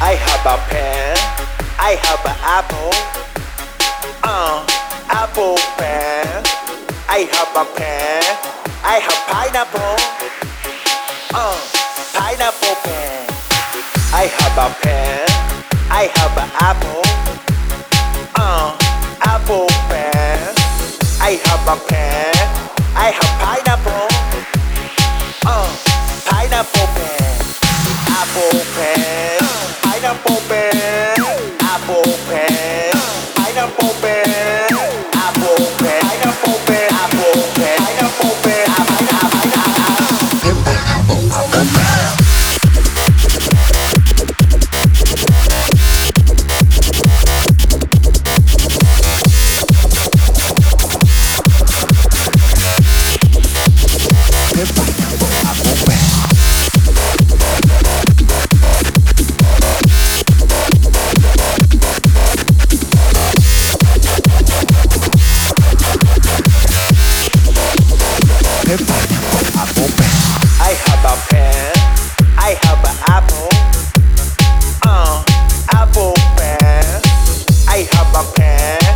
I have a pen. I have an apple. Uh apple pen. I have a pen. I have pineapple. Uh pineapple pen. I have a pen. I have an apple. Uh apple pen. I have a pen. I have pineapple. Uh apple pen pineapple I